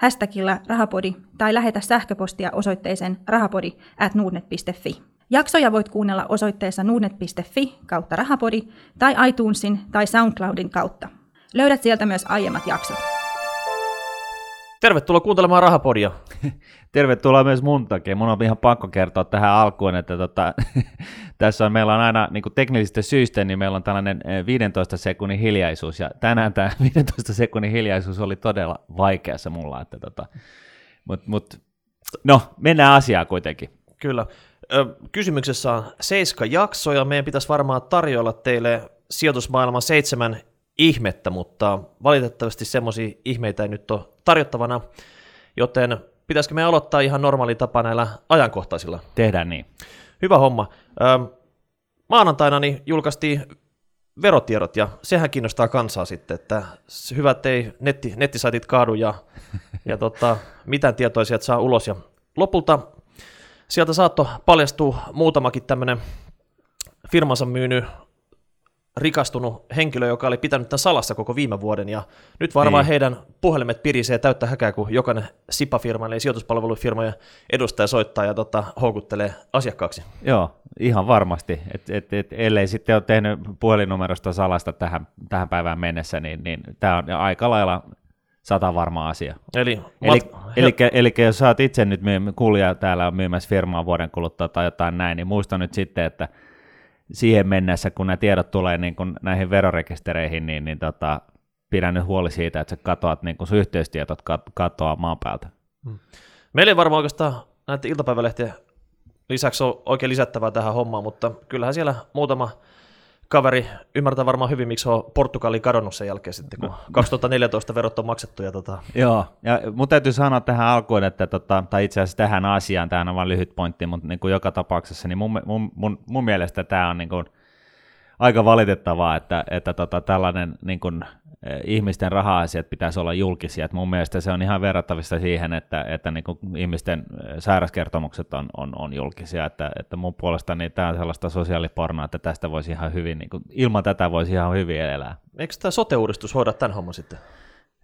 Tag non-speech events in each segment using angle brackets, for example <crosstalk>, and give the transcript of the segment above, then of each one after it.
hashtagilla rahapodi tai lähetä sähköpostia osoitteeseen rahapodi at. Jaksoja voit kuunnella osoitteessa nuudnet.fi kautta rahapodi tai iTunesin tai SoundCloudin kautta. Löydät sieltä myös aiemmat jaksot. Tervetuloa kuuntelemaan Rahapodia. <laughs> Tervetuloa myös mun takia. Mun on ihan pakko kertoa tähän alkuun, että tota, <laughs> tässä on, meillä on aina niin kuin teknisistä syistä, niin meillä on tällainen eh, 15 sekunnin hiljaisuus, ja tänään tämä 15 <laughs> sekunnin hiljaisuus oli todella vaikeassa mulla, että tota, mut, mut, no, mennään asiaan kuitenkin. Kyllä. Kysymyksessä on seiska jakso ja meidän pitäisi varmaan tarjolla teille sijoitusmaailman seitsemän ihmettä, mutta valitettavasti semmoisia ihmeitä ei nyt ole tarjottavana, joten pitäisikö me aloittaa ihan normaali tapa näillä ajankohtaisilla? Tehdään niin. Hyvä homma. Maanantaina niin julkaistiin verotiedot ja sehän kiinnostaa kansaa sitten, että s- hyvä, ettei netti, nettisaitit kaadu ja, <laughs> ja tota, mitään tietoja sieltä saa ulos. Ja lopulta sieltä saattoi paljastua muutamakin tämmöinen firmansa myynyt rikastunut henkilö, joka oli pitänyt tämän salassa koko viime vuoden, ja nyt varmaan Niin. heidän puhelimet pirisee täyttä häkää, kun jokainen SIPA-firma, eli sijoituspalvelufirmojen edustaja soittaa ja tota, houkuttelee asiakkaaksi. Joo, ihan varmasti. Et, et, et, ellei sitten ole tehnyt puhelinnumerosta salasta tähän, tähän päivään mennessä, niin, niin tämä on aika lailla sata varma asia. Eli, Eli, mat- eli, eli jos sä oot itse nyt myy- kuulija täällä on myymässä firmaa vuoden kuluttua tai jotain näin, niin muista nyt sitten, että siihen mennessä, kun nämä tiedot tulee niin kun näihin verorekistereihin, niin, niin tota, pidä nyt huoli siitä, että sä katoat, niin sun yhteystietot kat- katoaa maan päältä. Meillä ei varmaan oikeastaan näiden iltapäivälehtien lisäksi ole oikein lisättävää tähän hommaan, mutta kyllähän siellä muutama kaveri ymmärtää varmaan hyvin, miksi on Portugali kadonnut sen jälkeen sitten, kun 2014 verot on maksettu. Ja tota, Joo, ja mun täytyy sanoa tähän alkuun, että tota, tai itse asiassa tähän asiaan, tämä on vain lyhyt pointti, mutta niin kuin joka tapauksessa, niin mun, mun, mun, mun mielestä tämä on niin kuin aika valitettavaa, että, että tota, tällainen niin kuin, eh, ihmisten raha-asiat pitäisi olla julkisia. Et mun mielestä se on ihan verrattavissa siihen, että, että niin kuin ihmisten eh, sairauskertomukset on, on, on julkisia, että, että mun puolestani tämä on sellaista sosiaalipornoa, että tästä voisi ihan hyvin, niin kuin, ilman tätä voisi ihan hyvin elää. eikö tämä sote-uudistus hoida tämän homman sitten?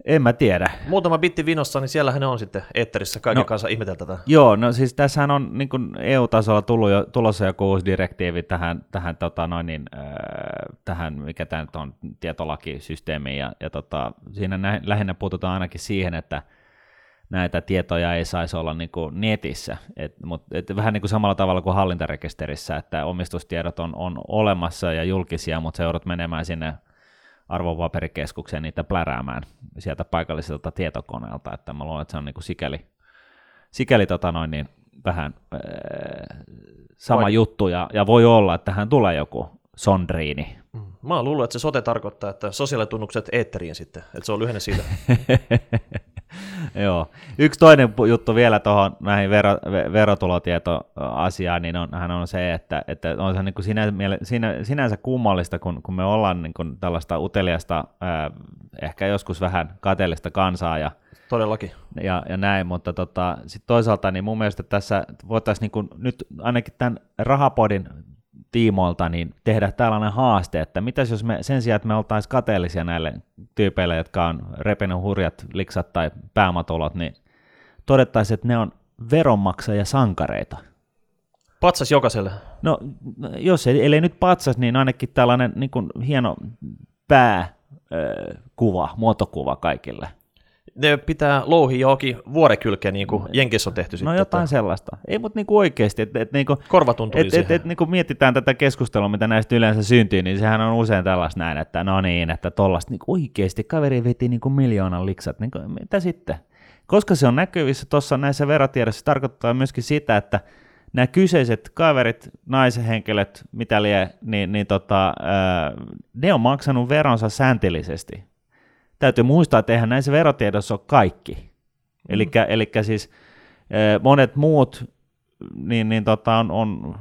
En mä tiedä. Muutama bitti vinossa, niin siellähän ne on sitten eetterissä kaiken No. kanssa ihmeteltä. Joo, no siis tässähän on niin kuin EU-tasolla tullut jo, tulossa joku uusi direktiivi tähän, tähän, tota noin, niin, äh, tähän mikä tämä nyt on, tietolakisysteemiin, ja, ja tota, siinä nä, lähinnä puututaan ainakin siihen, että näitä tietoja ei saisi olla niin kuin netissä, et, mut, et vähän niin kuin samalla tavalla kuin hallintarekisterissä, että omistustiedot on, on olemassa ja julkisia, mutta se joudut menemään sinne arvopaperikeskukseen niitä pläräämään sieltä paikalliselta tietokoneelta, että mä luulen, että se on niin kuin sikäli, sikäli tota noin, niin vähän äh, sama Vai- juttu, ja, ja voi olla, että tähän tulee joku sondriini. Mä oon luullut, että se sote tarkoittaa, että sosiaalitunnukset eetteriin sitten, että se on lyhenne siitä. <laughs> <laughs> Joo. Yksi toinen juttu vielä tuohon näihin vero, ve- verotulotietoasiaan, niin on, hän on se, että, että on se niin kuin sinä, sinä, sinänsä kummallista, kun, kun me ollaan niin kuin tällaista uteliasta, ää, ehkä joskus vähän kateellista kansaa ja, Todellakin. ja, ja näin, mutta tota, sit toisaalta niin mun mielestä tässä voitaisiin niin kuin nyt ainakin tämän rahapodin tiimoilta niin tehdä tällainen haaste, että mitäs jos me sen sijaan, että me oltaisiin kateellisia näille tyypeille, jotka on repinyt hurjat liksat tai pääomatulot, niin todettaisiin, että ne on veronmaksajia sankareita. Patsas jokaiselle. No, jos ei, ellei nyt patsas, niin ainakin tällainen niin kuin hieno pääkuva, muotokuva kaikille. Ne pitää louhia johonkin vuorekylkeen, niin kuin Jenkeissä on tehty No jotain että sellaista. Ei, mutta niinku oikeasti, että et, niinku, Korva tuntuu et, et, et, niinku mietitään tätä keskustelua, mitä näistä yleensä syntyy, niin sehän on usein tällaista näin, että no niin, että tollasta niinku oikeasti kaveri veti niinku miljoonan liksat, niinku, mitä sitten? Koska se on näkyvissä tuossa näissä verotiedoissa, se tarkoittaa myöskin sitä, että nämä kyseiset kaverit, naishenkilöt, mitä lie, niin, niin tota, ne on maksanut veronsa säntillisesti. Täytyy muistaa, että eihän näissä verotiedoissa ole kaikki. Eli siis ää, monet muut niin, niin tota, on, on,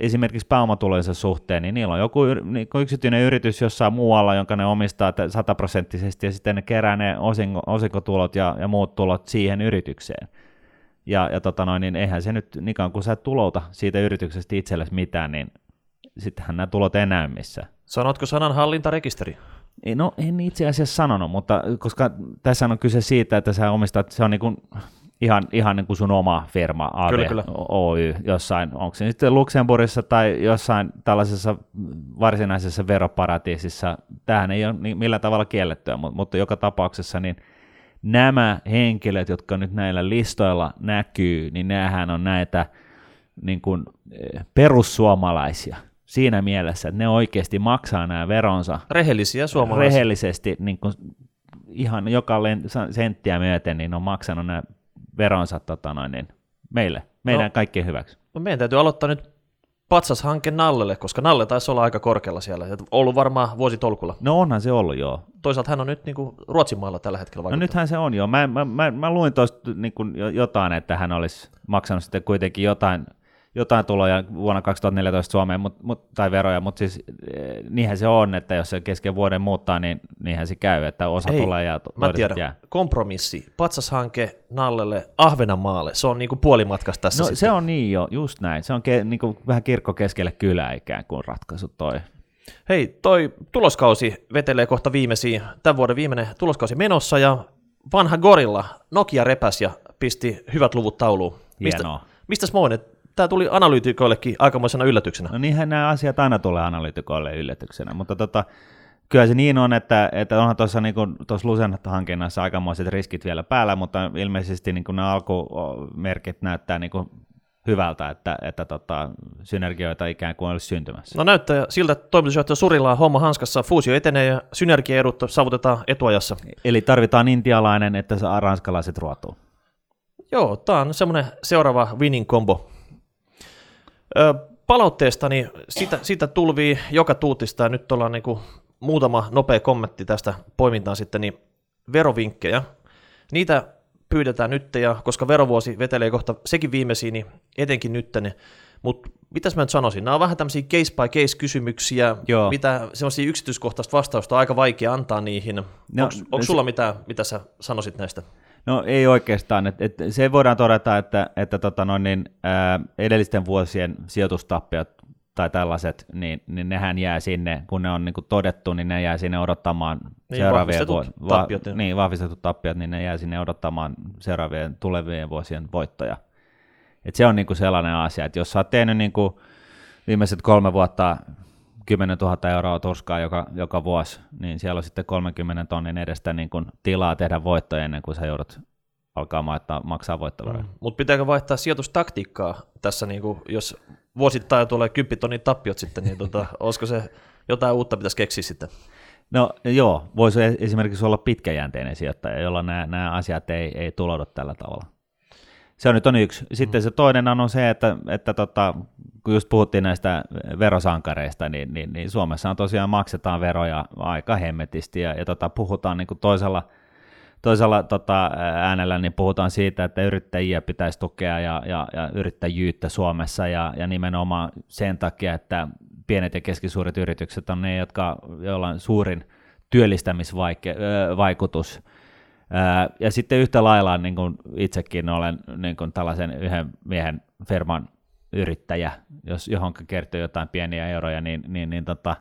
esimerkiksi pääomatulojensa suhteen, niin niillä on joku niin yksityinen yritys jossain muualla, jonka ne omistaa sataprosenttisesti, ja sitten ne kerää ne osinko, osinkotulot ja, ja muut tulot siihen yritykseen. Ja, ja tota noin, niin eihän se nyt, niin kun sä et tulouta siitä yrityksestä itsellesi mitään, niin sittenhän nämä tulot ei näy missään. Sanotko sanan hallintarekisteri? No en itse asiassa sanonut, mutta koska tässä on kyse siitä, että sä omistat, se on niin kuin ihan, ihan niin kuin sun oma firma, AV, kyllä, kyllä. Oy, jossain, onko se sitten Luxemburgissa tai jossain tällaisessa varsinaisessa veroparatiisissa, tähän ei ole niin millään tavalla kiellettyä, mutta, mutta joka tapauksessa niin nämä henkilöt, jotka nyt näillä listoilla näkyy, niin näähän on näitä niin kuin, eh, perussuomalaisia siinä mielessä, että ne oikeasti maksaa nämä veronsa. Rehellisiä suomalaisia. Rehellisesti, niin kuin ihan joka senttiä myöten, niin on maksanut nämä veronsa tota noin, niin meille, meidän no, kaikkien hyväksi. No meidän täytyy aloittaa nyt patsashanke Nallelle, koska Nalle taisi olla aika korkealla siellä. Ja ollut varmaan vuositolkulla. No onhan se ollut, joo. Toisaalta hän on nyt niin kuin Ruotsin maalla tällä hetkellä vaikuttanut. No nythän se on, joo. Mä, mä, mä, mä luin tuosta niin jotain, että hän olisi maksanut sitten kuitenkin jotain jotain tuloja vuonna 2014 Suomeen, mut, mut, tai veroja, mutta siis eh, niinhän se on, että jos se kesken vuoden muuttaa, niin niinhän se käy, että osa Ei, tulee ja to- mä tiedän, jää. kompromissi, patsashanke Nallelle Ahvenanmaalle, se on niinku puolimatkasta tässä No sitten. se on niin jo, just näin, se on ke, niinku vähän kirkko keskelle kylää ikään kuin ratkaisu toi. Hei, toi tuloskausi vetelee kohta viimeisiä, tämän vuoden viimeinen tuloskausi menossa ja vanha gorilla, Nokia repäs ja pisti hyvät luvut tauluun. Mistä, Hienoa. mistäs Moinen tämä tuli analyytikoillekin aikamoisena yllätyksenä. No niinhän nämä asiat aina tulee analyytikoille yllätyksenä, mutta tota, kyllä se niin on, että, että onhan tuossa niin Lusen-hankinnassa aikamoiset riskit vielä päällä, mutta ilmeisesti niin ne alkumerkit näyttää niin kuin hyvältä, että, että tota, synergioita ikään kuin olisi syntymässä. No näyttää siltä, että toimitusjohtaja Surilla on homma hanskassa, fuusio etenee ja synergiaedut saavutetaan etuajassa. Eli tarvitaan intialainen, että ranskalaiset ruotuu. Joo, tämä on semmoinen seuraava winning combo palautteesta, niin sitä, sitä tulvii joka tuutista, ja nyt ollaan niin kuin muutama nopea kommentti tästä poimintaan sitten, niin verovinkkejä. Niitä pyydetään nyt, ja koska verovuosi vetelee kohta sekin viimeisiin, niin etenkin nyt, mutta mitäs mä nyt sanoisin, nämä on vähän tämmöisiä case by case kysymyksiä, Joo. mitä semmoisia yksityiskohtaista vastausta on aika vaikea antaa niihin. No, onko, onko sulla se... mitä, mitä sä sanoisit näistä? No ei oikeastaan. Et, et se voidaan todeta, että, että tota noin, niin, ää, edellisten vuosien sijoitustappiot tai tällaiset, niin, niin nehän jää sinne, kun ne on niin kuin todettu, niin ne jää sinne odottamaan niin, seuraavien vahvistetut vu- tappiot, va- niin, vahvistetut tappiot, niin ne jää sinne odottamaan seuraavien tulevien vuosien voittoja. Et se on niin kuin sellainen asia, että jos sä oot tehnyt niin kuin viimeiset kolme vuotta 10 000 euroa tuskaa joka, joka vuosi, niin siellä on sitten 30 tonnin edestä niin kuin tilaa tehdä voittoja ennen kuin sä joudut alkaa maittaa, maksaa voittoveroja. Mm. Mutta pitääkö vaihtaa sijoitustaktiikkaa tässä, niin kuin, jos vuosittain tulee 10 tonnin tappiot sitten, niin tota, <laughs> olisiko se jotain uutta pitäisi keksiä sitten? No joo, voisi esimerkiksi olla pitkäjänteinen sijoittaja, jolla nämä, nämä asiat ei, ei tuloudu tällä tavalla. Se on nyt on yksi. Sitten mm. se toinen on se, että, että tota, kun just puhuttiin näistä verosankareista, niin, niin, niin Suomessa on tosiaan maksetaan veroja aika hemmetisti ja, ja tota, puhutaan niin kuin toisella, toisella tota, äänellä, niin puhutaan siitä, että yrittäjiä pitäisi tukea ja, ja, ja yrittäjyyttä Suomessa ja, ja nimenomaan sen takia, että pienet ja keskisuuret yritykset on ne, jotka, joilla on suurin työllistämisvaikutus ja sitten yhtä lailla niin kuin itsekin olen niin kuin tällaisen yhden miehen firman yrittäjä, jos johon kertyy jotain pieniä euroja, niin, niin, niin tota,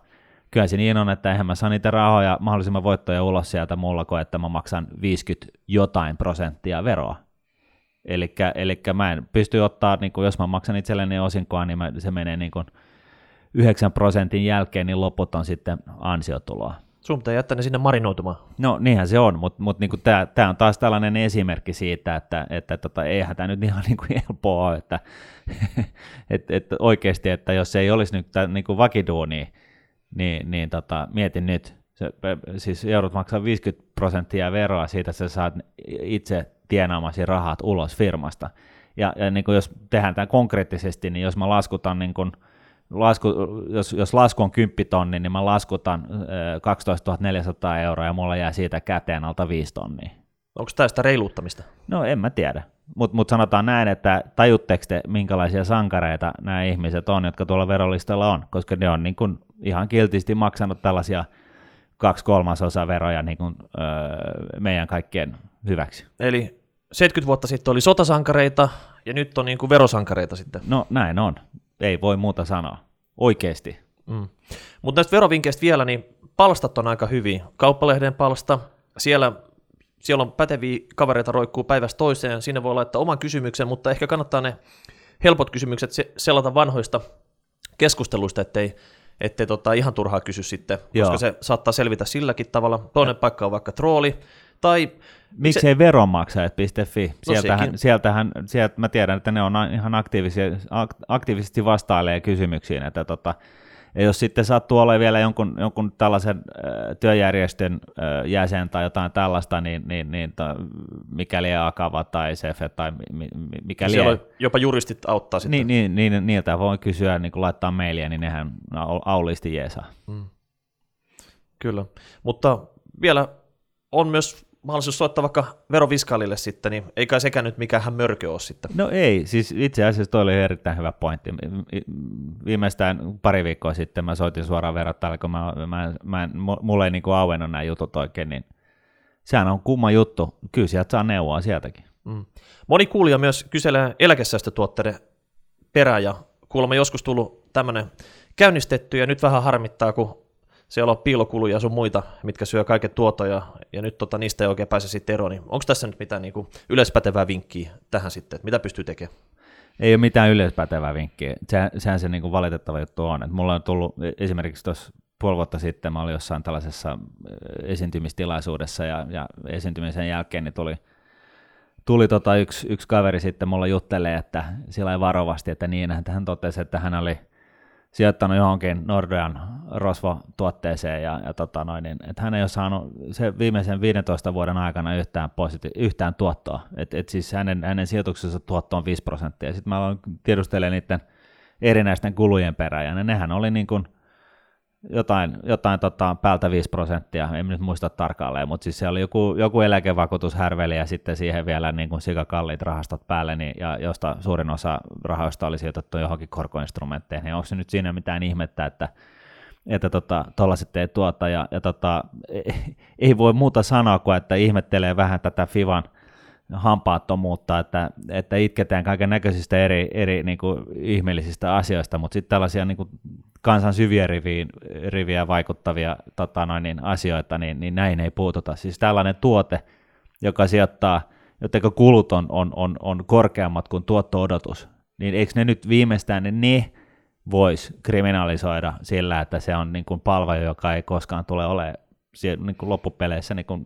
kyllä se niin on, että eihän mä saa niitä rahoja mahdollisimman voittoja ulos sieltä mulla kuin, että mä maksan 50 jotain prosenttia veroa. Eli mä en pysty ottaa, niin kuin jos mä maksan itselleni osinkoa, niin mä, se menee niin kuin 9 prosentin jälkeen, niin loput on sitten ansiotuloa. Sun pitää jättää ne sinne marinoitumaan. No niinhän se on, mutta mut niinku tämä on taas tällainen esimerkki siitä, että, että tota, eihän tämä nyt ihan <laughs> niinku helppoa ole, että <laughs> et, et oikeasti, että jos ei olisi nyt niinku vakiduuni, niin, niin tota, mietin nyt, se, siis joudut maksaa 50 prosenttia veroa siitä, että sä saat itse tienaamasi rahat ulos firmasta. Ja, ja niin jos tehdään tämä konkreettisesti, niin jos mä laskutan niin kuin lasku, jos, jos lasku on 10 tonni, niin mä laskutan 12 400 euroa ja mulla jää siitä käteen alta 5 tonnia. Onko tämä sitä reiluuttamista? No en mä tiedä, mutta mut sanotaan näin, että tajutteko te, minkälaisia sankareita nämä ihmiset on, jotka tuolla verolistalla on, koska ne on niin kun ihan kiltisti maksanut tällaisia kaksi kolmasosa veroja niin kun, öö, meidän kaikkien hyväksi. Eli 70 vuotta sitten oli sotasankareita ja nyt on niin kuin verosankareita sitten. No näin on, ei voi muuta sanoa, oikeasti. Mm. Mutta näistä verovinkkeistä vielä, niin palstat on aika hyviä. Kauppalehden palsta, siellä, siellä on päteviä kavereita roikkuu päivästä toiseen, sinne voi laittaa oman kysymyksen, mutta ehkä kannattaa ne helpot kysymykset se- selata vanhoista keskusteluista, ettei, ettei tota ihan turhaa kysy sitten, koska Joo. se saattaa selvitä silläkin tavalla. Toinen paikka on vaikka trooli, tai Miksei veronmaksajat.fi? Sieltähän, sekin. sieltähän, sieltä mä tiedän, että ne on ihan aktiivisia, ak- aktiivisesti vastailee kysymyksiin, että tota, ja jos sitten sattuu olemaan vielä jonkun, jonkun tällaisen äh, työjärjestön äh, jäsen tai jotain tällaista, niin, niin, niin to, mikäli Akava tai Sefe tai mi, mi, mikäli siellä jopa juristit auttaa sitten. niin, niin, niin, niiltä voi kysyä, niin kun laittaa mailia, niin nehän au- auliisti jeesaa. Kyllä, mutta vielä on myös mahdollisuus soittaa vaikka veroviskaalille sitten, niin ei kai sekään nyt mikään mörkö ole sitten. No ei, siis itse asiassa toi oli erittäin hyvä pointti. Viimeistään pari viikkoa sitten mä soitin suoraan verrattajalle, kun mä, mä, mä, mulle ei niin auennut nämä jutut oikein, niin sehän on kumma juttu. Kyllä sieltä saa neuvoa sieltäkin. Mm. Moni kuulija myös kyselee eläkesäästötuotteiden perään ja kuulemma joskus tullut tämmöinen käynnistetty ja nyt vähän harmittaa, kun siellä on piilokuluja ja sun muita, mitkä syö kaiken tuoton ja, nyt tota, niistä ei oikein pääse sitten eroon. Niin onko tässä nyt mitään niin kuin yleispätevää vinkkiä tähän sitten, että mitä pystyy tekemään? Ei ole mitään yleispätevää vinkkiä. Se, sehän se niin kuin valitettava juttu on. Et mulla on tullut esimerkiksi tuossa puoli vuotta sitten, mä olin jossain tällaisessa eh, esiintymistilaisuudessa ja, ja esiintymisen jälkeen niin tuli, tuli tota yksi, yksi kaveri sitten mulla juttelee, että sillä ei varovasti, että niin, että hän totesi, että hän oli sijoittanut johonkin Nordean rosvotuotteeseen ja, ja tota noin, niin, että hän ei ole saanut se viimeisen 15 vuoden aikana yhtään, positi- yhtään tuottoa. Et, et siis hänen, hänen sijoituksensa tuotto on 5 prosenttia. Sitten mä aloin tiedustelemaan niiden erinäisten kulujen perään ja ne, nehän oli niin kuin jotain, jotain tota, päältä 5 prosenttia, en nyt muista tarkalleen, mutta siis se oli joku, joku eläkevakuutushärveli ja sitten siihen vielä niin kuin sikakalliit rahastot päälle, niin, ja josta suurin osa rahoista oli sijoitettu johonkin korkoinstrumentteihin, niin onko se nyt siinä mitään ihmettä, että että tota, tollaset ei tuota, ja, ja tota, ei voi muuta sanoa kuin, että ihmettelee vähän tätä Fivan hampaattomuutta, että, että itketään kaiken näköisistä eri, eri niin kuin, ihmeellisistä asioista, mutta sitten tällaisia niin kuin, kansan syviä riviin, riviä vaikuttavia tota, noin, niin, asioita, niin, niin näin ei puututa. Siis tällainen tuote, joka sijoittaa, jotenka kulut on, on, on, on korkeammat kuin tuotto-odotus, niin eikö ne nyt viimeistään ne, ne voisi kriminalisoida sillä, että se on niin palvelu, joka ei koskaan tule olemaan niin loppupeleissä niin kuin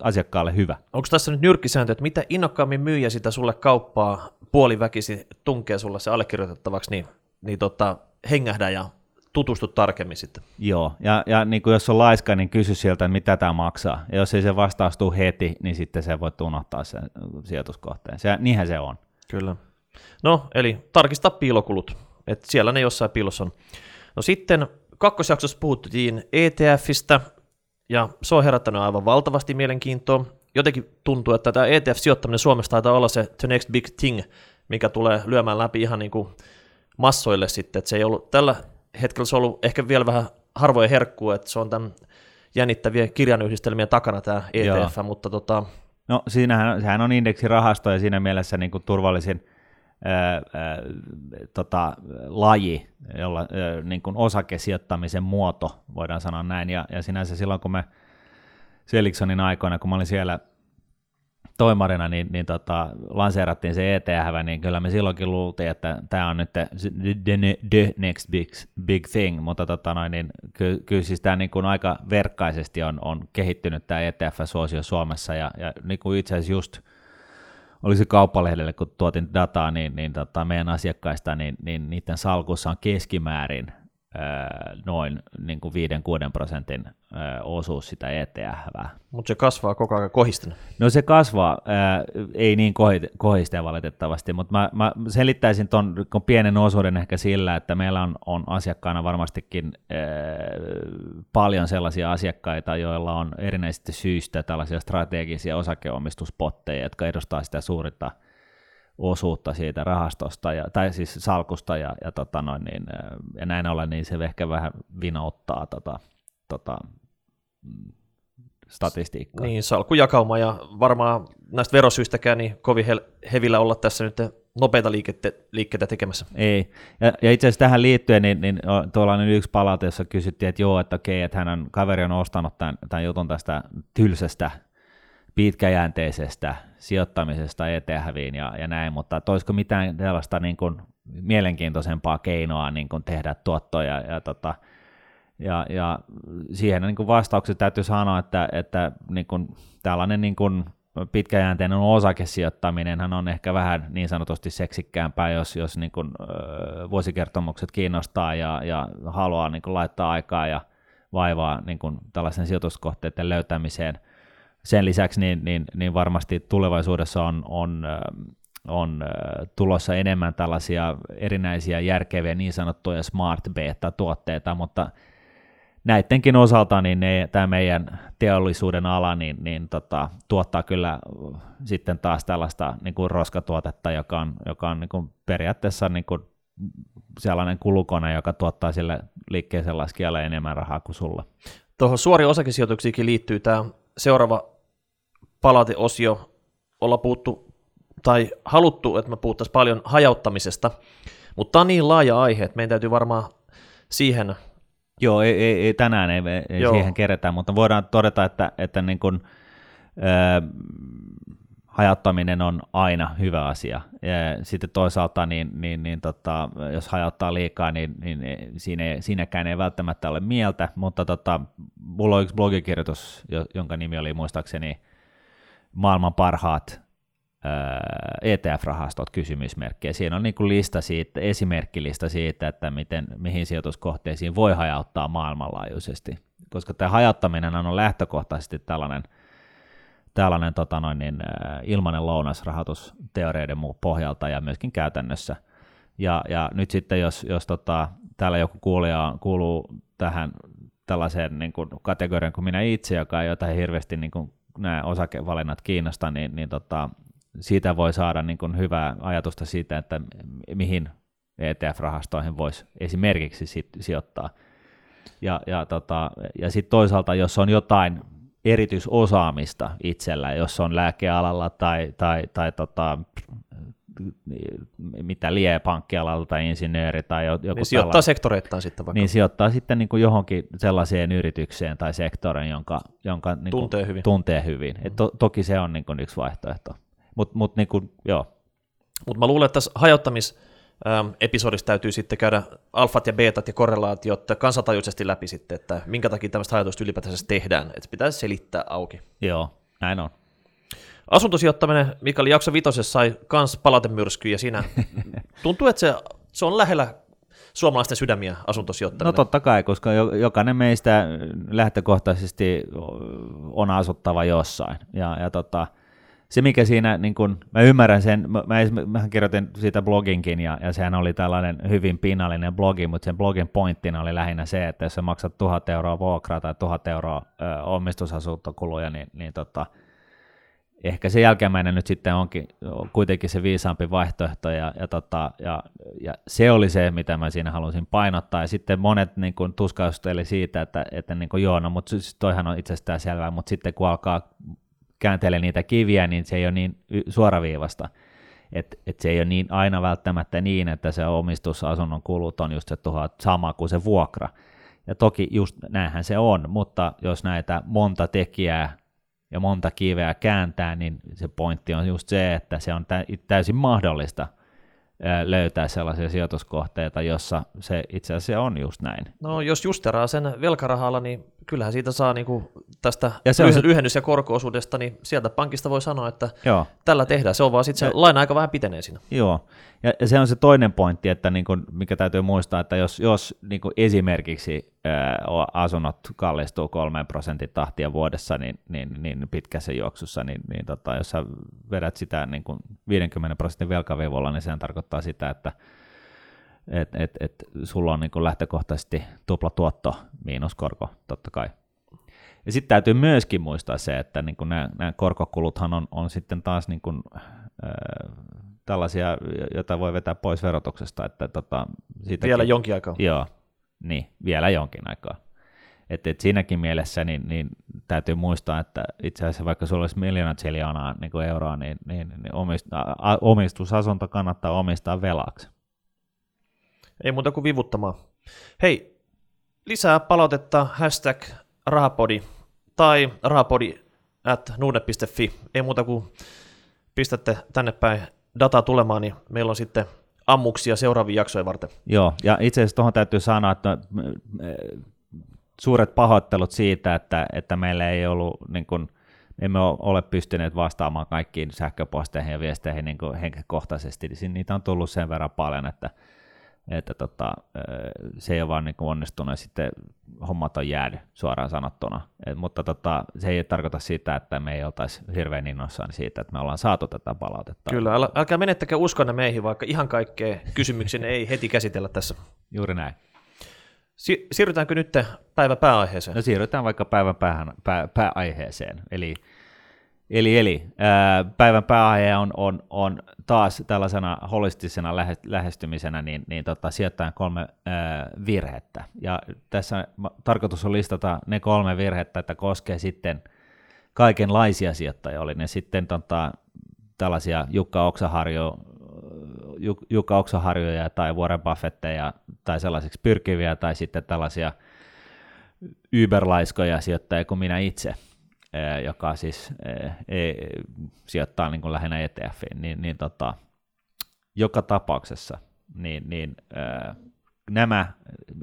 asiakkaalle hyvä. Onko tässä nyt nyrkkisääntö, että mitä innokkaammin myyjä sitä sulle kauppaa puoliväkisi tunkee sulle se allekirjoitettavaksi, niin, niin tota, hengähdä ja tutustu tarkemmin sitten. Joo, ja, ja niin kuin jos on laiska, niin kysy sieltä, että mitä tämä maksaa. Ja jos ei se vastaus tule heti, niin sitten se voi unohtaa sen sijoituskohteen. Se, niinhän se on. Kyllä. No, eli tarkista piilokulut, että siellä ne jossain piilossa on. No sitten kakkosjaksossa puhuttiin ETFistä, ja se on herättänyt aivan valtavasti mielenkiintoa. Jotenkin tuntuu, että tämä ETF-sijoittaminen Suomessa taitaa olla se the next big thing, mikä tulee lyömään läpi ihan niin kuin massoille sitten, että se ei ollut tällä hetkellä se on ollut ehkä vielä vähän harvoja herkkua, että se on tämän jännittäviä kirjanyhdistelmien takana tämä ETF, Joo. mutta tota, No siinähän sehän on indeksirahasto ja siinä mielessä niin kuin turvallisin tota, laji, jolla, ää, niin kuin osakesijoittamisen muoto, voidaan sanoa näin. Ja, ja sinänsä silloin, kun me Seliksonin aikoina, kun mä olin siellä toimarina, niin, niin tota, lanseerattiin se ETF, niin kyllä me silloinkin luultiin, että tämä on nyt the, the, the next big, big thing, mutta tota noin, niin ky, kyllä siis tämä niin kuin aika verkkaisesti on, on kehittynyt tämä ETF-suosio Suomessa, ja, ja niin kuin itse asiassa just oli se kauppalehdelle, kun tuotin dataa, niin, niin tota, meidän asiakkaista, niin, niin niiden salkussa on keskimäärin noin niin kuin 5-6 prosentin osuus sitä ETF. Mutta se kasvaa koko ajan kohisten. No se kasvaa, ei niin kohisten valitettavasti, mutta mä, mä selittäisin tuon pienen osuuden ehkä sillä, että meillä on, on asiakkaana varmastikin paljon sellaisia asiakkaita, joilla on erinäisistä syistä tällaisia strategisia osakeomistuspotteja, jotka edustaa sitä suurinta osuutta siitä rahastosta, ja, tai siis salkusta, ja, ja, tota noin, niin, ja näin ollen, niin se ehkä vähän vinouttaa tota, tota, mm, statistiikkaa. Niin, salkujakauma, ja varmaan näistä verosyistäkään niin kovin hevillä olla tässä nyt nopeita liikettä, liikkeitä tekemässä. Ei, ja, ja itse asiassa tähän liittyen, niin, niin tuollainen yksi palaute, jossa kysyttiin, että joo, että okei, että hän on, kaveri on ostanut tämän, tämän jutun tästä tylsästä pitkäjänteisestä sijoittamisesta eteenhäviin ja, ja näin, mutta olisiko mitään sellaista niin kuin mielenkiintoisempaa keinoa niin kuin tehdä tuottoja ja, tota, ja, ja siihen niin kuin vastaukset täytyy sanoa, että, että niin kuin tällainen niin kuin pitkäjänteinen osakesijoittaminen on ehkä vähän niin sanotusti seksikkäämpää, jos, jos niin kuin, ö, vuosikertomukset kiinnostaa ja, ja haluaa niin kuin laittaa aikaa ja vaivaa niin kuin tällaisen sijoituskohteiden löytämiseen – sen lisäksi niin, niin, niin varmasti tulevaisuudessa on, on, on tulossa enemmän tällaisia erinäisiä järkeviä niin sanottuja smart beta-tuotteita, mutta näidenkin osalta niin ne, tämä meidän teollisuuden ala niin, niin tota, tuottaa kyllä sitten taas tällaista niin kuin roskatuotetta, joka on, joka on niin kuin periaatteessa niin kuin sellainen kulukone, joka tuottaa sille liikkeeseen laskijalle enemmän rahaa kuin sulla. Tuohon suoriin osakesijoituksiinkin liittyy tämä seuraava palauteosio olla puuttu tai haluttu, että me puhuttaisiin paljon hajauttamisesta, mutta tämä on niin laaja aihe, että meidän täytyy varmaan siihen... Joo, ei, ei, ei tänään ei, ei Joo. siihen kerätä, mutta voidaan todeta, että, että niin kuin, äh, hajauttaminen on aina hyvä asia. Ja sitten toisaalta, niin, niin, niin tota, jos hajauttaa liikaa, niin, niin siinä ei, siinäkään ei välttämättä ole mieltä, mutta tota, mulla on yksi blogikirjoitus, jonka nimi oli muistaakseni maailman parhaat ETF-rahastot kysymysmerkkejä. Siinä on niin kuin lista siitä, esimerkkilista siitä, että miten, mihin sijoituskohteisiin voi hajauttaa maailmanlaajuisesti, koska tämä hajauttaminen on lähtökohtaisesti tällainen, tällainen tota noin, niin, ilmainen lounasrahoitusteoreiden pohjalta ja myöskin käytännössä. Ja, ja nyt sitten, jos, jos tota, täällä joku kuulija kuuluu tähän tällaiseen niin kuin kategoriaan kuin minä itse, joka ei jotain hirveästi niin kuin nämä osakevalinnat kiinnostaa, niin, niin tota, siitä voi saada niin kuin hyvää ajatusta siitä, että mihin ETF-rahastoihin voisi esimerkiksi sit sijoittaa. Ja, ja, tota, ja sitten toisaalta, jos on jotain erityisosaamista itsellä, jos on lääkealalla tai, tai, tai tota, mitä lie pankkialalla tai insinööri tai joku niin sijoittaa tällä, sektoreittain sitten vaikka. Niin sijoittaa sitten niin kuin johonkin sellaiseen yritykseen tai sektoriin, jonka, jonka niin kuin tuntee hyvin. Tuntee hyvin. Mm-hmm. Et to, toki se on niin kuin yksi vaihtoehto. Mutta mut, niin kuin, joo. Mut mä luulen, että tässä hajottamis episodissa täytyy sitten käydä alfat ja betat ja korrelaatiot kansantajuisesti läpi sitten, että minkä takia tämmöistä hajautusta ylipäätänsä tehdään, että pitäisi selittää auki. Joo, näin on. Asuntosijoittaminen, mikä oli jakso vitosessa, sai kans palautemyrskyä ja siinä <laughs> tuntuu, että se, se on lähellä suomalaisten sydämiä asuntosijoittaminen. No totta kai, koska jokainen meistä lähtökohtaisesti on asuttava jossain. Ja, ja tota, se mikä siinä, niin kun, mä ymmärrän sen, mä, mä kirjoitin siitä bloginkin, ja, ja sehän oli tällainen hyvin pinnallinen blogi, mutta sen blogin pointtina oli lähinnä se, että jos sä maksat tuhat euroa vuokraa tai tuhat euroa ö, omistusasuntokuluja, niin, niin tota, ehkä se jälkeenmäinen nyt sitten onkin kuitenkin se viisaampi vaihtoehto, ja, ja, tota, ja, ja se oli se, mitä mä siinä halusin painottaa, ja sitten monet niin kuin, tuskausteli siitä, että, että niin kuin, joo, no, mutta siis toihan on itsestään selvää, mutta sitten kun alkaa kääntele niitä kiviä, niin se ei ole niin suoraviivasta, että et se ei ole niin, aina välttämättä niin, että se omistusasunnon kulut on just se tuhat sama kuin se vuokra, ja toki just näinhän se on, mutta jos näitä monta tekijää ja monta kiveä kääntää, niin se pointti on just se, että se on täysin mahdollista löytää sellaisia sijoituskohteita, jossa se itse asiassa on just näin. No jos justeraa sen velkarahalla, niin kyllähän siitä saa niinku tästä Ja se on se- lyhennys- ja korko-osuudesta, niin sieltä pankista voi sanoa, että Joo. tällä tehdään. Se on vaan sitten se Ja- laina-aika vähän pitenee siinä. Joo, ja, ja se on se toinen pointti, että niin kuin, mikä täytyy muistaa, että jos, jos niin kuin esimerkiksi ää, asunnot kallistuu kolmeen prosentin tahtia vuodessa, niin, niin, niin pitkässä juoksussa, niin, niin tota, jos sä vedät sitä niin kuin 50 prosentin velkavivulla, niin sehän tarkoittaa sitä, että et, et, et, sulla on niin kuin lähtökohtaisesti tupla tuotto miinus korko, totta kai. Ja sitten täytyy myöskin muistaa se, että niin kuin nämä, korkokuluthan on, on sitten taas niin kuin, äh, tällaisia, joita voi vetää pois verotuksesta. Että tota, siitäkin, Vielä jonkin aikaa. Joo, niin, vielä jonkin aikaa. Et, et siinäkin mielessä niin, niin täytyy muistaa, että itse asiassa vaikka sulla olisi miljoona triljoonaa niin euroa, niin, niin, niin omist, omistusasunto kannattaa omistaa velaksi. Ei muuta kuin vivuttamaan. Hei, lisää palautetta hashtag rahapodi tai rahapodi at nuude.fi. Ei muuta kuin pistätte tänne päin dataa tulemaan, niin meillä on sitten ammuksia seuraavia jaksoja varten. Joo, ja itse asiassa tuohon täytyy sanoa, että eh, suuret pahoittelut siitä, että, että meillä ei ollut, niin kuin, emme ole- pystyneet vastaamaan kaikkiin sähköposteihin ja viesteihin niin henkilökohtaisesti. Niin Niitä on tullut sen verran paljon, että, että tota, se ei ole vaan niin onnistunut ja sitten hommat on jäänyt suoraan sanottuna. Et, mutta tota, se ei tarkoita sitä, että me ei oltaisi hirveän innoissaan siitä, että me ollaan saatu tätä palautetta. Kyllä, älä, älkää menettäkää uskonne meihin, vaikka ihan kaikkea kysymyksiä ei heti käsitellä tässä. Juuri näin. Si- siirrytäänkö nyt päivä pääaiheeseen? No siirrytään vaikka päivän päähän, pää, pääaiheeseen. Eli, eli, eli ää, päivän pääaihe on, on, on taas tällaisena holistisena lähe, lähestymisenä niin, niin tota, sijoittajan kolme ää, virhettä. Ja tässä tarkoitus on listata ne kolme virhettä, että koskee sitten kaikenlaisia sijoittajia, oli ne sitten tota, tällaisia Jukka Oksaharjo, Juk- Jukka Oksaharjoja tai Warren Buffetteja tai sellaisiksi pyrkiviä tai sitten tällaisia yberlaiskoja sijoittajia kuin minä itse, joka siis eh, eh, sijoittaa niin kuin lähinnä ETFiin, niin, niin tota, joka tapauksessa niin, niin, eh, nämä,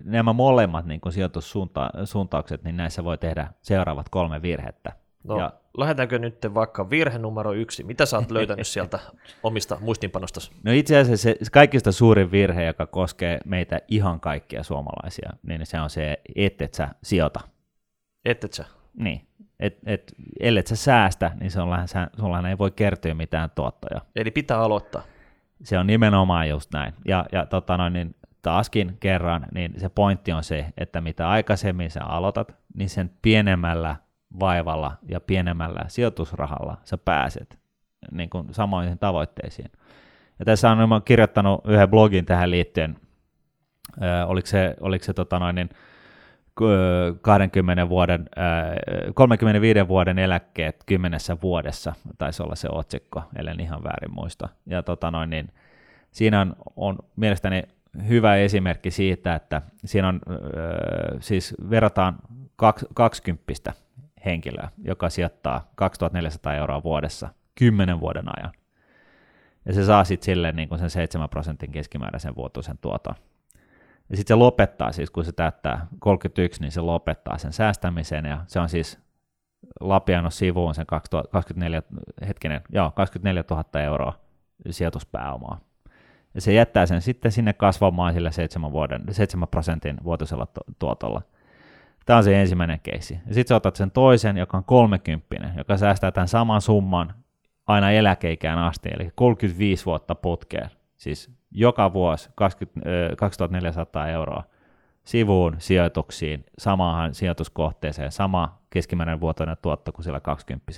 nämä molemmat niin kuin sijoitussuuntaukset, niin näissä voi tehdä seuraavat kolme virhettä. No, Ja- lähdetäänkö nyt vaikka virhe numero yksi? Mitä sä oot löytänyt sieltä omista muistinpanostasi? No itse asiassa se, se kaikista suurin virhe, joka koskee meitä ihan kaikkia suomalaisia, niin se on se, että et sä sijoita. Et, et sä. Niin. Et, et, ellet sä säästä, niin se on, sä, sulla ei voi kertyä mitään tuottoja. Eli pitää aloittaa. Se on nimenomaan just näin. Ja, ja tota noin, niin taaskin kerran, niin se pointti on se, että mitä aikaisemmin sä aloitat, niin sen pienemmällä vaivalla ja pienemmällä sijoitusrahalla sä pääset niin kuin samoihin tavoitteisiin. Ja tässä on, mä kirjoittanut yhden blogin tähän liittyen, Ö, oliko se, oliko se tota noin, niin, 20 vuoden, ö, 35 vuoden eläkkeet kymmenessä vuodessa, taisi olla se otsikko, ellen ihan väärin muista. Ja tota noin, niin, siinä on, on mielestäni hyvä esimerkki siitä, että siinä on, ö, siis verrataan kaks, 20 henkilöä, joka sijoittaa 2400 euroa vuodessa 10 vuoden ajan. Ja se saa sitten silleen niin sen 7 prosentin keskimääräisen vuotuisen tuoton. Ja sitten se lopettaa, siis kun se täyttää 31, niin se lopettaa sen säästämisen, ja se on siis lapiannut sivuun sen 2000 24, hetkinen, joo, 24 000 euroa sijoituspääomaa. Ja se jättää sen sitten sinne kasvamaan sillä 7, vuoden, 7 prosentin vuotuisella tu- tuotolla. Tämä on se ensimmäinen keissi. Ja sitten otat sen toisen, joka on 30, joka säästää tämän saman summan aina eläkeikään asti, eli 35 vuotta putkeen. Siis joka vuosi 20, ö, 2400 euroa sivuun sijoituksiin, samaan sijoituskohteeseen, sama keskimääräinen vuotoinen tuotto kuin sillä 20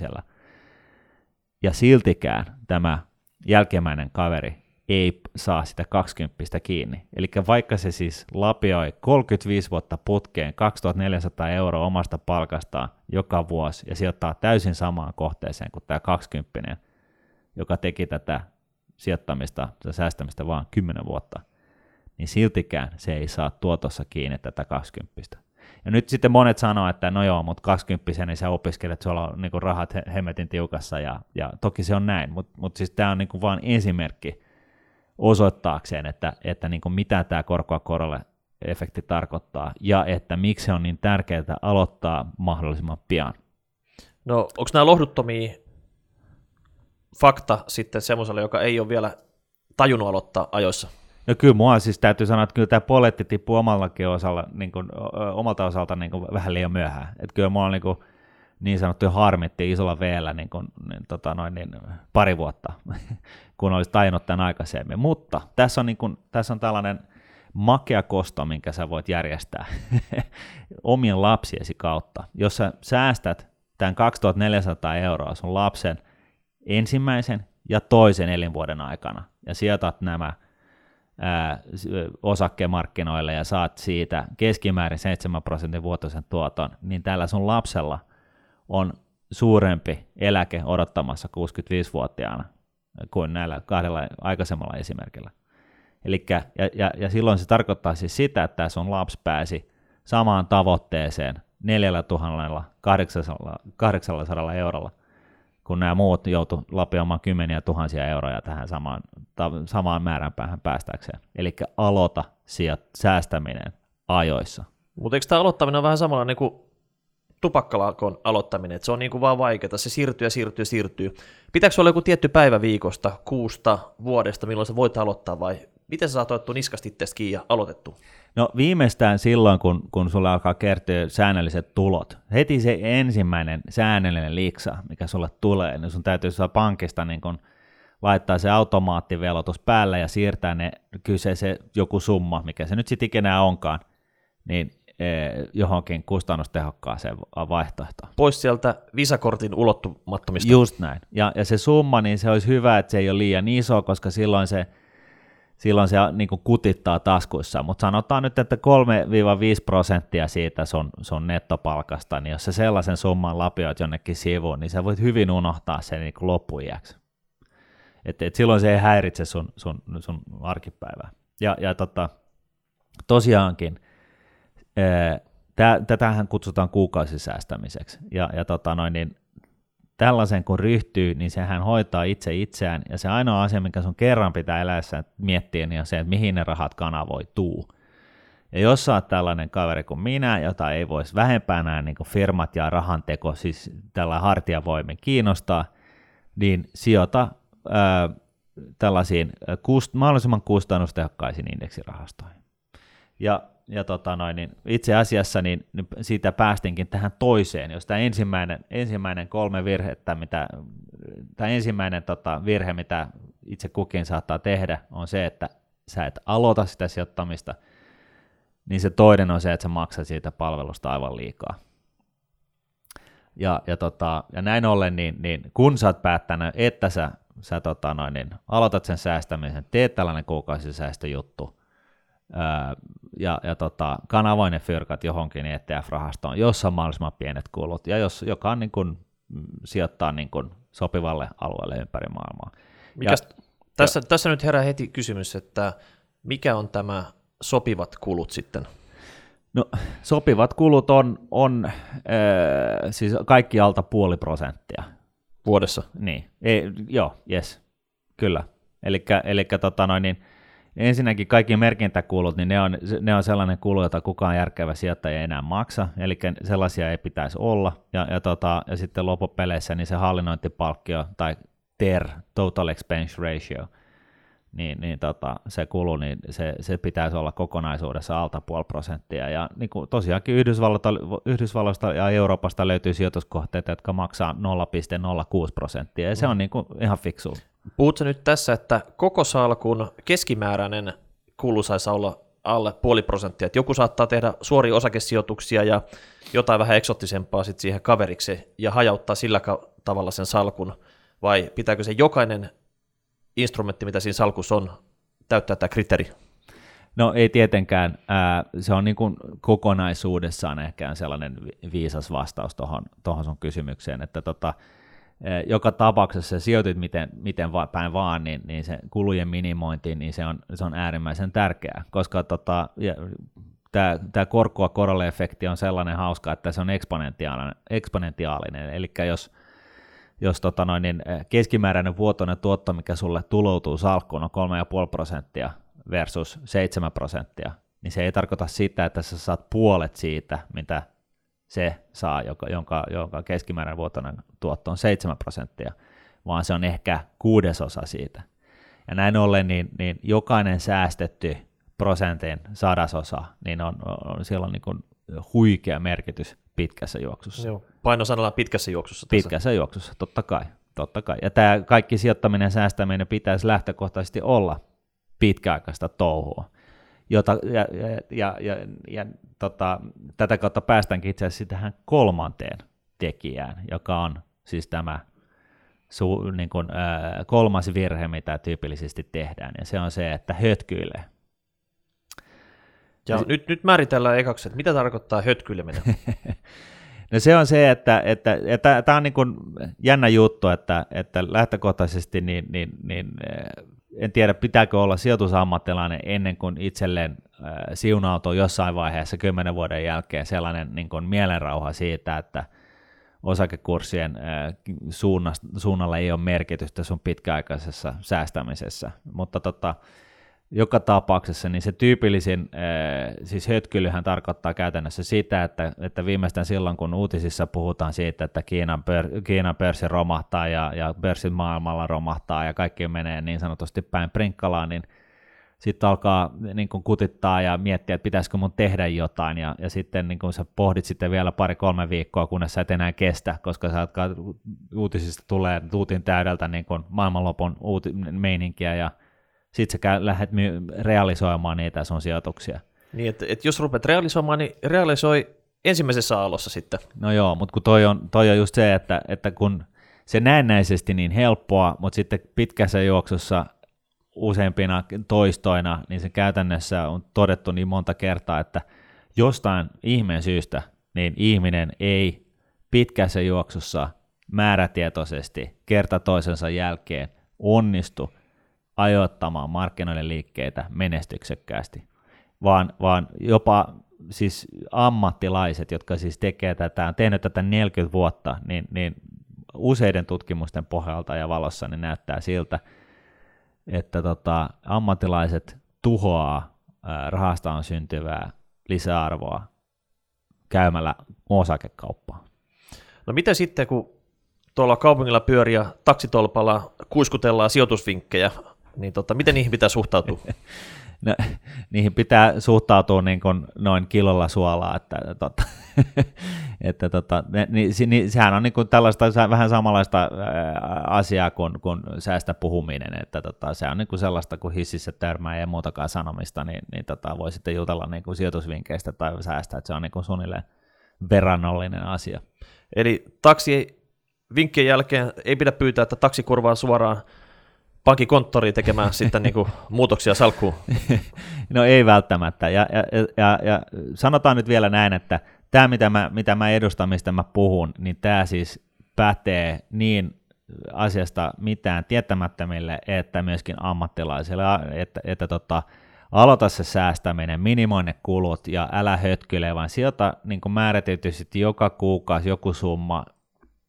Ja siltikään tämä jälkimmäinen kaveri ei saa sitä 20 kiinni. Eli vaikka se siis lapioi 35 vuotta putkeen 2400 euroa omasta palkastaan joka vuosi ja sijoittaa täysin samaan kohteeseen kuin tämä 20, joka teki tätä sijoittamista ja säästämistä vain 10 vuotta, niin siltikään se ei saa tuotossa kiinni tätä 20. Ja nyt sitten monet sanoo, että no joo, mutta 20 niin sä opiskelet, sulla on niin rahat he- hemmetin tiukassa, ja, ja toki se on näin, mutta mut siis tämä on niin vain esimerkki osoittaakseen, että, että niin mitä tämä korkoa korolle efekti tarkoittaa, ja että miksi se on niin tärkeää aloittaa mahdollisimman pian. No, onko nämä lohduttomia fakta sitten semmoiselle, joka ei ole vielä tajunnut aloittaa ajoissa? No kyllä mua siis täytyy sanoa, että kyllä tämä poletti tippuu omallakin osalla, niin kuin, omalta osalta niin kuin vähän liian myöhään. Että kyllä mua on niin, kuin, niin sanottu harmitti isolla veellä niin kuin, niin, tota noin, niin, pari vuotta, <laughs> kun olisi tajunnut tämän aikaisemmin. Mutta tässä on, niin kuin, tässä on tällainen makea kosto, minkä sä voit järjestää <laughs> omien lapsiesi kautta. Jos sä säästät tämän 2400 euroa sun lapsen ensimmäisen ja toisen elinvuoden aikana ja sijoitat nämä ää, osakkemarkkinoille ja saat siitä keskimäärin 7 prosentin vuotuisen tuoton, niin tällä sun lapsella on suurempi eläke odottamassa 65-vuotiaana kuin näillä kahdella aikaisemmalla esimerkillä. Elikkä, ja, ja, ja silloin se tarkoittaa siis sitä, että sun lapsi pääsi samaan tavoitteeseen 4800 800 eurolla, kun nämä muut joutu lapioimaan kymmeniä tuhansia euroja tähän samaan, ta, samaan määränpäähän päästäkseen. Eli aloita sieltä säästäminen ajoissa. Mutta eikö tämä aloittaminen ole vähän samalla niin kuin tupakkalakon aloittaminen, että se on niin kuin vaan vaikeaa, se siirtyy ja siirtyy ja siirtyy. Pitääkö olla joku tietty päivä viikosta, kuusta, vuodesta, milloin sä voit aloittaa vai miten sä saat otettu niskasta itsestä kiinni ja aloitettu? No viimeistään silloin, kun, kun sulla alkaa kertyä säännölliset tulot. Heti se ensimmäinen säännöllinen liksa, mikä sulle tulee, niin sun täytyy saada pankista niin kun laittaa se automaattivelotus päälle ja siirtää ne kyseisen joku summa, mikä se nyt sitten ikinä onkaan, niin eh, johonkin kustannustehokkaaseen vaihtoehtoon. Pois sieltä visakortin ulottumattomista. Just näin. Ja, ja se summa, niin se olisi hyvä, että se ei ole liian iso, koska silloin se, silloin se niin kuin kutittaa taskuissa. Mutta sanotaan nyt, että 3-5 prosenttia siitä sun, sun nettopalkasta, niin jos sä sellaisen summan lapioit jonnekin sivuun, niin sä voit hyvin unohtaa sen niin kuin loppuiäksi. Et, et silloin se ei häiritse sun, sun, sun arkipäivää. Ja, ja tota, tosiaankin, ää, tä, tätähän kutsutaan kuukausisäästämiseksi. Ja, ja tota noin, niin tällaisen kun ryhtyy, niin sehän hoitaa itse itseään, ja se ainoa asia, mikä sun kerran pitää eläessä miettiä, niin on se, että mihin ne rahat kanavoituu. Ja jos sä oot tällainen kaveri kuin minä, jota ei voisi vähempää nämä niin firmat ja rahanteko, siis tällä hartiavoimin kiinnostaa, niin sijoita ää, tällaisiin kust, mahdollisimman kustannustehokkaisiin indeksirahastoihin. Ja, ja tota noin, niin itse asiassa niin, niin siitä päästinkin tähän toiseen, jos tämä ensimmäinen, ensimmäinen kolme virhettä, mitä, tämä ensimmäinen tota, virhe, mitä itse kukin saattaa tehdä, on se, että sä et aloita sitä sijoittamista, niin se toinen on se, että sä maksat siitä palvelusta aivan liikaa. Ja, ja, tota, ja näin ollen, niin, niin kun sä oot päättänyt, että sä, sä tota noin, niin aloitat sen säästämisen, teet tällainen kuukausisäästöjuttu, ää, ja, ja tota, kanavoin ne fyrkat johonkin ETF-rahastoon, jossa on mahdollisimman pienet kulut, ja jos, joka on niin kun, sijoittaa niin kun sopivalle alueelle ympäri maailmaa. Mikäs, tässä, tässä nyt herää heti kysymys, että mikä on tämä sopivat kulut sitten? No, sopivat kulut on, on äh, siis kaikki alta puoli prosenttia. Vuodessa. Niin, ei, joo, yes, kyllä. Eli tota noin, niin ensinnäkin kaikki merkintäkulut, niin ne on, ne on sellainen kulu, jota kukaan järkevä sijoittaja ei enää maksa, eli sellaisia ei pitäisi olla. Ja, ja, tota, ja sitten loppupeleissä niin se hallinnointipalkkio tai TER, Total Expense Ratio, niin, niin tota, se kulu, niin se, se pitäisi olla kokonaisuudessa alta puoli prosenttia. Ja niin kuin tosiaankin Yhdysvalloista, Yhdysvalloista ja Euroopasta löytyy sijoituskohteita, jotka maksaa 0,06 prosenttia, ja se on niin kuin ihan fiksu. Puhutko nyt tässä, että koko salkun keskimääräinen kulu saisi olla alle puoli prosenttia, että joku saattaa tehdä suoria osakesijoituksia ja jotain vähän eksottisempaa sitten siihen kaveriksi ja hajauttaa sillä tavalla sen salkun, vai pitääkö se jokainen instrumentti, mitä siinä salkussa on, täyttää tämä kriteeri? No ei tietenkään. Ää, se on niin kuin kokonaisuudessaan ehkä sellainen viisas vastaus tuohon sun kysymykseen, että tota, joka tapauksessa sijoitit miten, miten päin vaan, niin, niin se kulujen minimointi, niin se on, se on äärimmäisen tärkeää, koska tota, tämä korkoa korolle efekti on sellainen hauska, että se on eksponentiaalinen, eksponentiaalinen. Eli jos jos tota noin, niin keskimääräinen vuotoinen tuotto, mikä sulle tuloutuu salkkuun, on 3,5 prosenttia versus 7 prosenttia, niin se ei tarkoita sitä, että sä saat puolet siitä, mitä se saa, joka, jonka, jonka keskimääräinen vuotoinen tuotto on 7 prosenttia, vaan se on ehkä kuudesosa siitä. Ja näin ollen, niin, niin jokainen säästetty prosentin sadasosa, niin on, on silloin niin kuin huikea merkitys pitkässä juoksussa. Joo. Painosanalla pitkässä juoksussa. Tässä. Pitkässä juoksussa, totta kai. Totta kai. Ja tämä kaikki sijoittaminen ja säästäminen pitäisi lähtökohtaisesti olla pitkäaikaista touhua. Jota, ja, ja, ja, ja, ja tota, tätä kautta päästäänkin itse asiassa tähän kolmanteen tekijään, joka on siis tämä su, niin kuin, ää, kolmas virhe, mitä tyypillisesti tehdään, ja se on se, että hötkyilee. Ja nyt, nyt määritellään ekaksi, että mitä tarkoittaa hötkyileminen. <laughs> No se on se, että, että, että tämä on niin kuin jännä juttu, että, että lähtökohtaisesti niin, niin, niin, en tiedä pitääkö olla sijoitusammattilainen ennen kuin itselleen siunautuu jossain vaiheessa kymmenen vuoden jälkeen sellainen niin kuin mielenrauha siitä, että osakekurssien suunnalla ei ole merkitystä sun pitkäaikaisessa säästämisessä, mutta tota, joka tapauksessa niin se tyypillisin äh, siis hötkylyhän tarkoittaa käytännössä sitä, että, että viimeistään silloin, kun uutisissa puhutaan siitä, että Kiinan, pör, Kiinan pörssi romahtaa ja, ja pörssit maailmalla romahtaa ja kaikki menee niin sanotusti päin prinkkalaan, niin sitten alkaa niin kun kutittaa ja miettiä, että pitäisikö mun tehdä jotain, ja, ja sitten niin kun sä pohdit sitten vielä pari-kolme viikkoa, kunnes sä et enää kestä, koska sä uutisista tulee tuutin täydeltä niin kun maailmanlopun uuti- meininkiä, ja sitten sä lähdet realisoimaan niitä sun sijoituksia. Niin, että, että jos rupeat realisoimaan, niin realisoi ensimmäisessä aallossa sitten. No joo, mutta kun toi on, toi on just se, että, että kun se näennäisesti niin helppoa, mutta sitten pitkässä juoksussa useimpina toistoina, niin se käytännössä on todettu niin monta kertaa, että jostain ihmeen syystä niin ihminen ei pitkässä juoksussa määrätietoisesti kerta toisensa jälkeen onnistu ajoittamaan markkinoiden liikkeitä menestyksekkäästi, vaan, vaan jopa siis ammattilaiset, jotka siis tekee tätä, on tehnyt tätä 40 vuotta, niin, niin useiden tutkimusten pohjalta ja valossa niin näyttää siltä, että tota, ammattilaiset tuhoaa rahastaan syntyvää lisäarvoa käymällä osakekauppaa. No mitä sitten, kun tuolla kaupungilla pyöriä taksitolpalla kuiskutellaan sijoitusvinkkejä niin tota, miten niihin pitää suhtautua? <laughs> No, niihin pitää suhtautua niin kuin noin kilolla suolaa, että, tota, <laughs> että tota, niin, niin, sehän on niin kuin tällaista vähän samanlaista asiaa kuin, kuin säästä puhuminen, että tota, se on niin kuin sellaista, kun hississä törmää ja muutakaan sanomista, niin, niin tota, voi sitten jutella niin kuin sijoitusvinkkeistä tai säästä, että se on niin kuin suunnilleen verrannollinen asia. Eli taksi vinkkien jälkeen ei pidä pyytää, että taksi kurvaa suoraan pankkikonttoriin tekemään <laughs> sitten niin kuin muutoksia salkkuun? <laughs> No ei välttämättä. Ja, ja, ja, ja sanotaan nyt vielä näin, että tämä mitä mä, mitä mä edustan, mistä mä puhun, niin tämä siis pätee niin asiasta mitään tietämättömille, että myöskin ammattilaisille, että, että tota, aloita se säästäminen, minimoi ne kulut ja älä hötkyle, vaan sijoita niin määrätityisesti joka kuukausi joku summa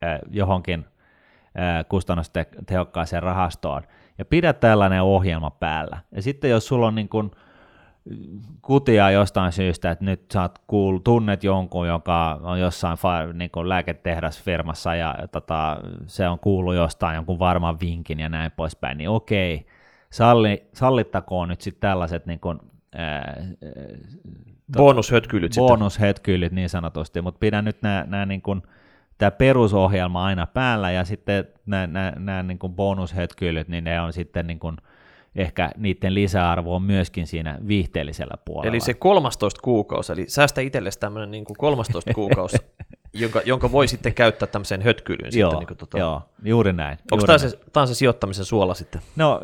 eh, johonkin eh, kustannustehokkaaseen rahastoon, ja pidä tällainen ohjelma päällä. Ja sitten jos sulla on niin kuin kutia jostain syystä, että nyt sä kuul, tunnet jonkun, joka on jossain niin kuin lääketehdasfirmassa ja, tota, se on kuullut jostain jonkun varman vinkin ja näin poispäin, niin okei, salli, sallittakoon nyt sitten tällaiset niin kuin, ää, bonushötkyilyt, bonushötkyilyt niin sanotusti, mutta pidä nyt nämä, nämä niin kuin, tämä perusohjelma aina päällä ja sitten nämä, niin kuin bonushetkyilyt, niin ne on sitten niin kuin ehkä niiden lisäarvo on myöskin siinä viihteellisellä puolella. Eli se 13 kuukausi, eli säästä itsellesi tämmöinen niin kuin 13 kuukausi, <laughs> jonka, jonka voi sitten käyttää tämmöiseen hötkyilyyn. Joo, sitten, niin kuin, tota... joo juuri näin. Onko tämä se, tämä se sijoittamisen suola sitten? No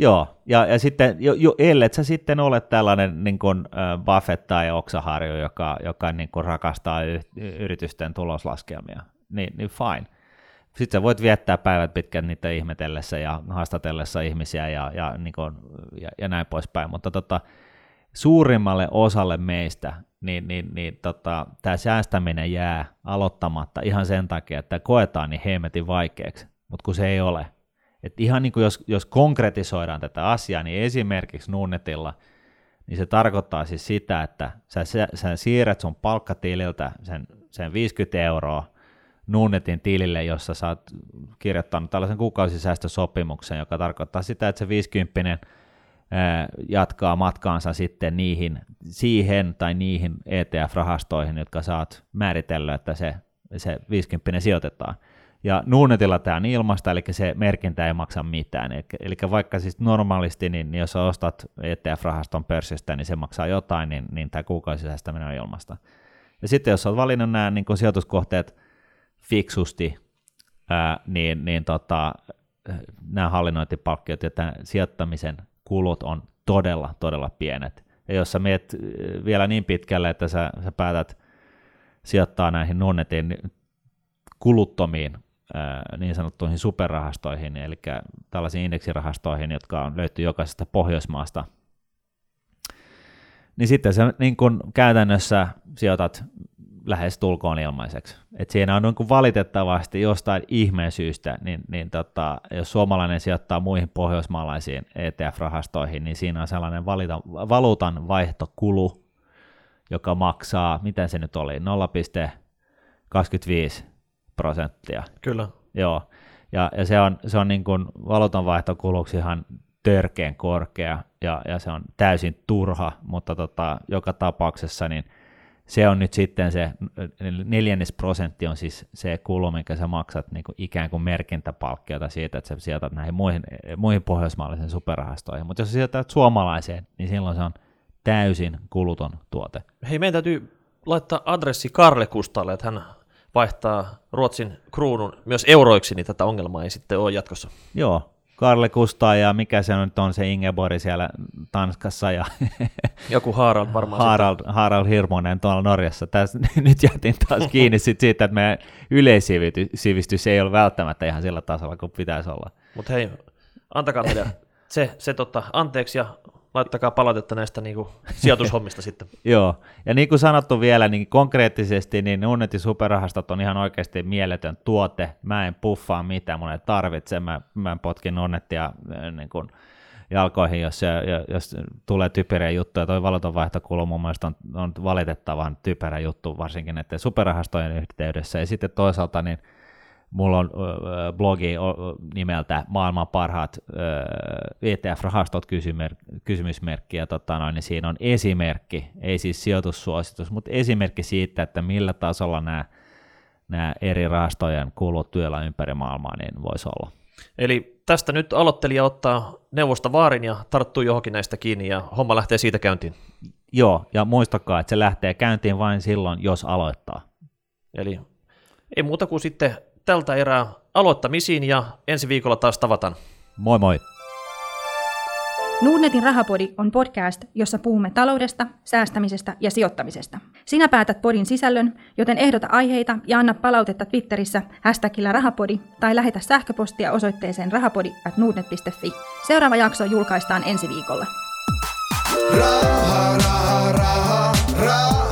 Joo, ja, ja sitten, jo, jo, ellet sä sitten ole tällainen niin kuin, Buffett tai Oksaharju, joka, joka niin kuin rakastaa y, yritysten tuloslaskelmia, niin, niin fine. Sitten sä voit viettää päivät pitkän niitä ihmetellessä ja haastatellessa ihmisiä ja, ja, niin kuin, ja, ja näin poispäin, mutta tota, suurimmalle osalle meistä niin, niin, niin tota, tämä säästäminen jää aloittamatta ihan sen takia, että koetaan niin hemmetin vaikeaksi, mutta kun se ei ole – et ihan niin kuin jos, jos konkretisoidaan tätä asiaa, niin esimerkiksi Nunnetilla, niin se tarkoittaa siis sitä, että sä, sä, sä siirrät sun palkkatililtä sen sen 50 euroa Nuunetin tilille, jossa sä oot kirjoittanut tällaisen kuukausisäästösopimuksen, joka tarkoittaa sitä, että se 50 jatkaa matkaansa sitten niihin, siihen tai niihin ETF-rahastoihin, jotka saat määritellyt, että se, se 50 sijoitetaan. Ja Nuunetilla tämä on ilmasta, eli se merkintä ei maksa mitään. Eli, eli vaikka siis normaalisti, niin, niin jos ostat ETF-rahaston pörssistä, niin se maksaa jotain, niin, niin tämä kuukausisäästäminen on ilmasta. Ja sitten jos olet valinnut nämä niin sijoituskohteet fiksusti, ää, niin, niin tota, nämä hallinnointipalkkiot ja tämän sijoittamisen kulut on todella, todella pienet. Ja jos sä meet vielä niin pitkälle, että sä, sä päätät sijoittaa näihin Nunnetin kuluttomiin niin sanottuihin superrahastoihin, eli tällaisiin indeksirahastoihin, jotka on löytyy jokaisesta Pohjoismaasta, niin sitten se niin kun käytännössä sijoitat lähes tulkoon ilmaiseksi. Et siinä on niin valitettavasti jostain ihmeen syystä, niin, niin tota, jos suomalainen sijoittaa muihin pohjoismaalaisiin ETF-rahastoihin, niin siinä on sellainen valita, valuutan vaihtokulu, joka maksaa, miten se nyt oli, 0,25 prosenttia. Kyllä. Joo, ja, ja se on, se on niin kuin valuutanvaihtokuluksi ihan törkeän korkea, ja, ja se on täysin turha, mutta tota, joka tapauksessa niin se on nyt sitten se neljännes prosentti on siis se kulu, minkä sä maksat niin kuin ikään kuin merkintäpalkkiota siitä, että sä sijoitat näihin muihin, muihin pohjoismaalaisiin superrahastoihin, mutta jos sä sijoitat suomalaiseen, niin silloin se on täysin kuluton tuote. Hei, meidän täytyy laittaa adressi Karle Kustalle, että hän vaihtaa Ruotsin kruunun myös euroiksi, niin tätä ongelmaa ei sitten ole jatkossa. Joo, Karle Kustaa ja mikä se nyt on se Ingeborg siellä Tanskassa ja <laughs> joku Harald varmaan. Harald, Harald Hirmonen tuolla Norjassa. Täs, <laughs> nyt jätin taas kiinni sit siitä, että meidän yleissivistys ei ole välttämättä ihan sillä tasolla kuin pitäisi olla. Mutta hei, antakaa meidän <laughs> se, se tota, anteeksi ja laittakaa palautetta näistä niin kuin, sijoitushommista sitten. <laughs> Joo, ja niin kuin sanottu vielä, niin konkreettisesti niin Unity Superrahastot on ihan oikeasti mieletön tuote. Mä en puffaa mitään, mun ei tarvitse. Mä, mä potkin onnettia äh, niin kuin, jalkoihin, jos, se, jos tulee typeriä juttuja. Toi valuutanvaihtokulu mun mielestä on, on valitettavan typerä juttu, varsinkin näiden superrahastojen yhteydessä. Ja sitten toisaalta niin mulla on blogi nimeltä Maailman parhaat äh, ETF-rahastot kysymysmerkki, ja tota noin, niin siinä on esimerkki, ei siis sijoitussuositus, mutta esimerkki siitä, että millä tasolla nämä, nämä eri rahastojen kulut työllä ympäri maailmaa niin voisi olla. Eli tästä nyt aloittelija ottaa neuvosta vaarin ja tarttuu johonkin näistä kiinni ja homma lähtee siitä käyntiin. Joo, ja muistakaa, että se lähtee käyntiin vain silloin, jos aloittaa. Eli ei muuta kuin sitten tältä erää aloittamisiin ja ensi viikolla taas tavataan. Moi moi! Nordnetin rahapodi on podcast, jossa puhumme taloudesta, säästämisestä ja sijoittamisesta. Sinä päätät podin sisällön, joten ehdota aiheita ja anna palautetta Twitterissä hashtagillä rahapodi tai lähetä sähköpostia osoitteeseen rahapodi at Seuraava jakso julkaistaan ensi viikolla. Raha, raha, raha, raha.